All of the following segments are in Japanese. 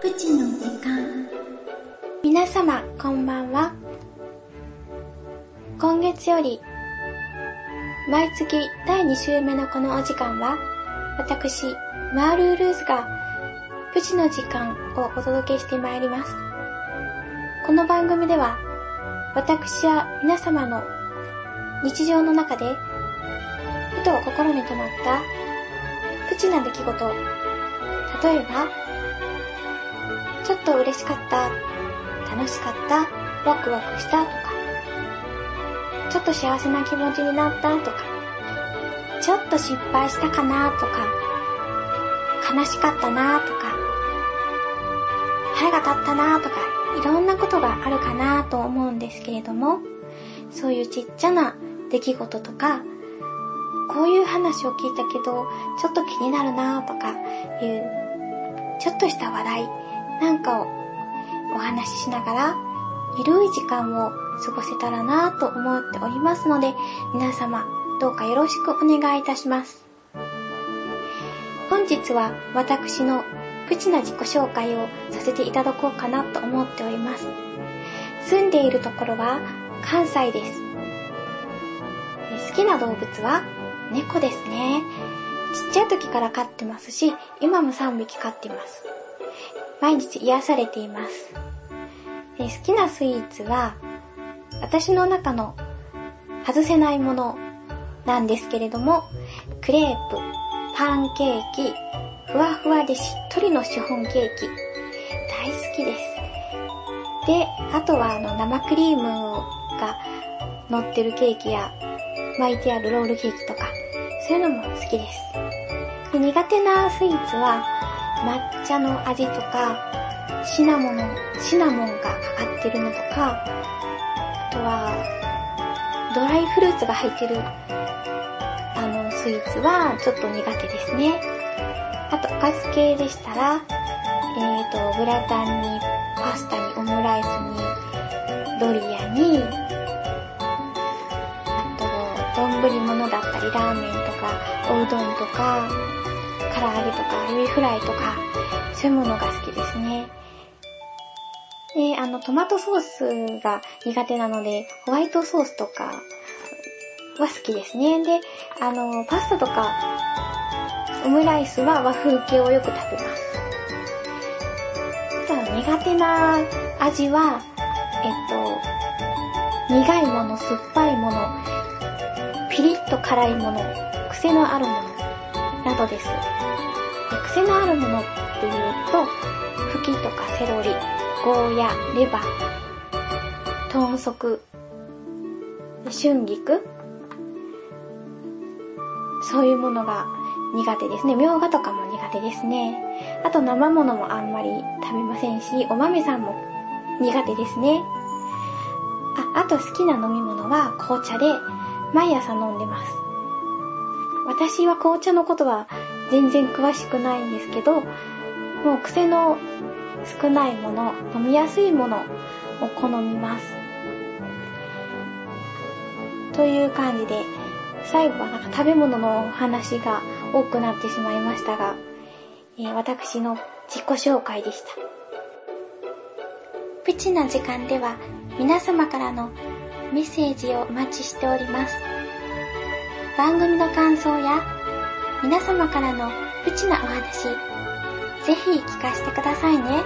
プチの時間皆様、こんばんは。今月より、毎月第2週目のこのお時間は、私、マールールーズが、プチの時間をお届けしてまいります。この番組では、私や皆様の日常の中で、ふと心に留まったプチな出来事、例えば、ちょっと嬉しかった、楽しかった、ワクワクしたとか、ちょっと幸せな気持ちになったとか、ちょっと失敗したかなとか、悲しかったなとか、腹が立ったなとか、いろんなことがあるかなと思うんですけれども、そういうちっちゃな出来事とか、話を聞いたけど、ちょっと気になるなとかいう、ちょっとした話題なんかをお話ししながら、ゆるい時間を過ごせたらなと思っておりますので、皆様どうかよろしくお願いいたします。本日は私のプチな自己紹介をさせていただこうかなと思っております。住んでいるところは関西です。好きな動物は猫ですね。ちっちゃい時から飼ってますし、今も3匹飼っています。毎日癒されています。で好きなスイーツは、私の中の外せないものなんですけれども、クレープ、パンケーキ、ふわふわでしっとりのシフォンケーキ、大好きです。で、あとはあの生クリームが乗ってるケーキや巻いてあるロールケーキとか、そういうのも好きです。で苦手なスイーツは抹茶の味とか、シナモン、シナモンがかかってるのとか、あとは、ドライフルーツが入ってる、あの、スイーツはちょっと苦手ですね。あと、おかず系でしたら、えーと、グラタンに、パスタに、オムライスに、ドリアに、あと、丼物だったり、ラーメンとか、おうどんとか、唐揚げとか、エビフライとか、そういうものが好きですね。で、あの、トマトソースが苦手なので、ホワイトソースとかは好きですね。で、あの、パスタとか、オムライスは和風系をよく食べます。ただ苦手な味は、えっと、苦いもの、酸っぱいもの、ピリッと辛いもの、癖のあるもの、などです。癖のあるものっていうと、フキとかセロリ、ゴーヤ、レバー、豚足、春菊、そういうものが苦手ですね。みょうがとかも苦手ですね。あと生物もあんまり食べませんし、お豆さんも苦手ですね。あ、あと好きな飲み物は紅茶で、毎朝飲んでます。私は紅茶のことは全然詳しくないんですけど、もう癖の少ないもの、飲みやすいものを好みます。という感じで、最後はなんか食べ物のお話が多くなってしまいましたが、えー私の自己紹介でした。プチな時間では皆様からのメッセージをお待ちしております。番組の感想や皆様からのプチなお話、ぜひ聞かせてくださいね。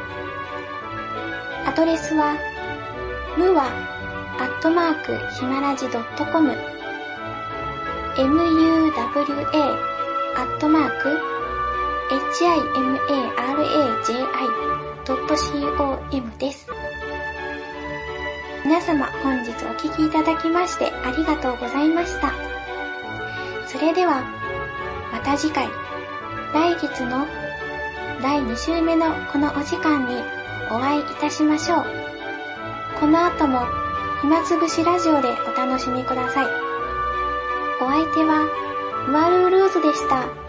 アドレスは、むわ、アットマーク、ひまらじ .com、muwa、アットマーク、himaraji.com です。皆様、本日お聞きいただきましてありがとうございました。それでは、また次回、来月の第2週目のこのお時間にお会いいたしましょう。この後も暇つぶしラジオでお楽しみください。お相手は、マルールーズでした。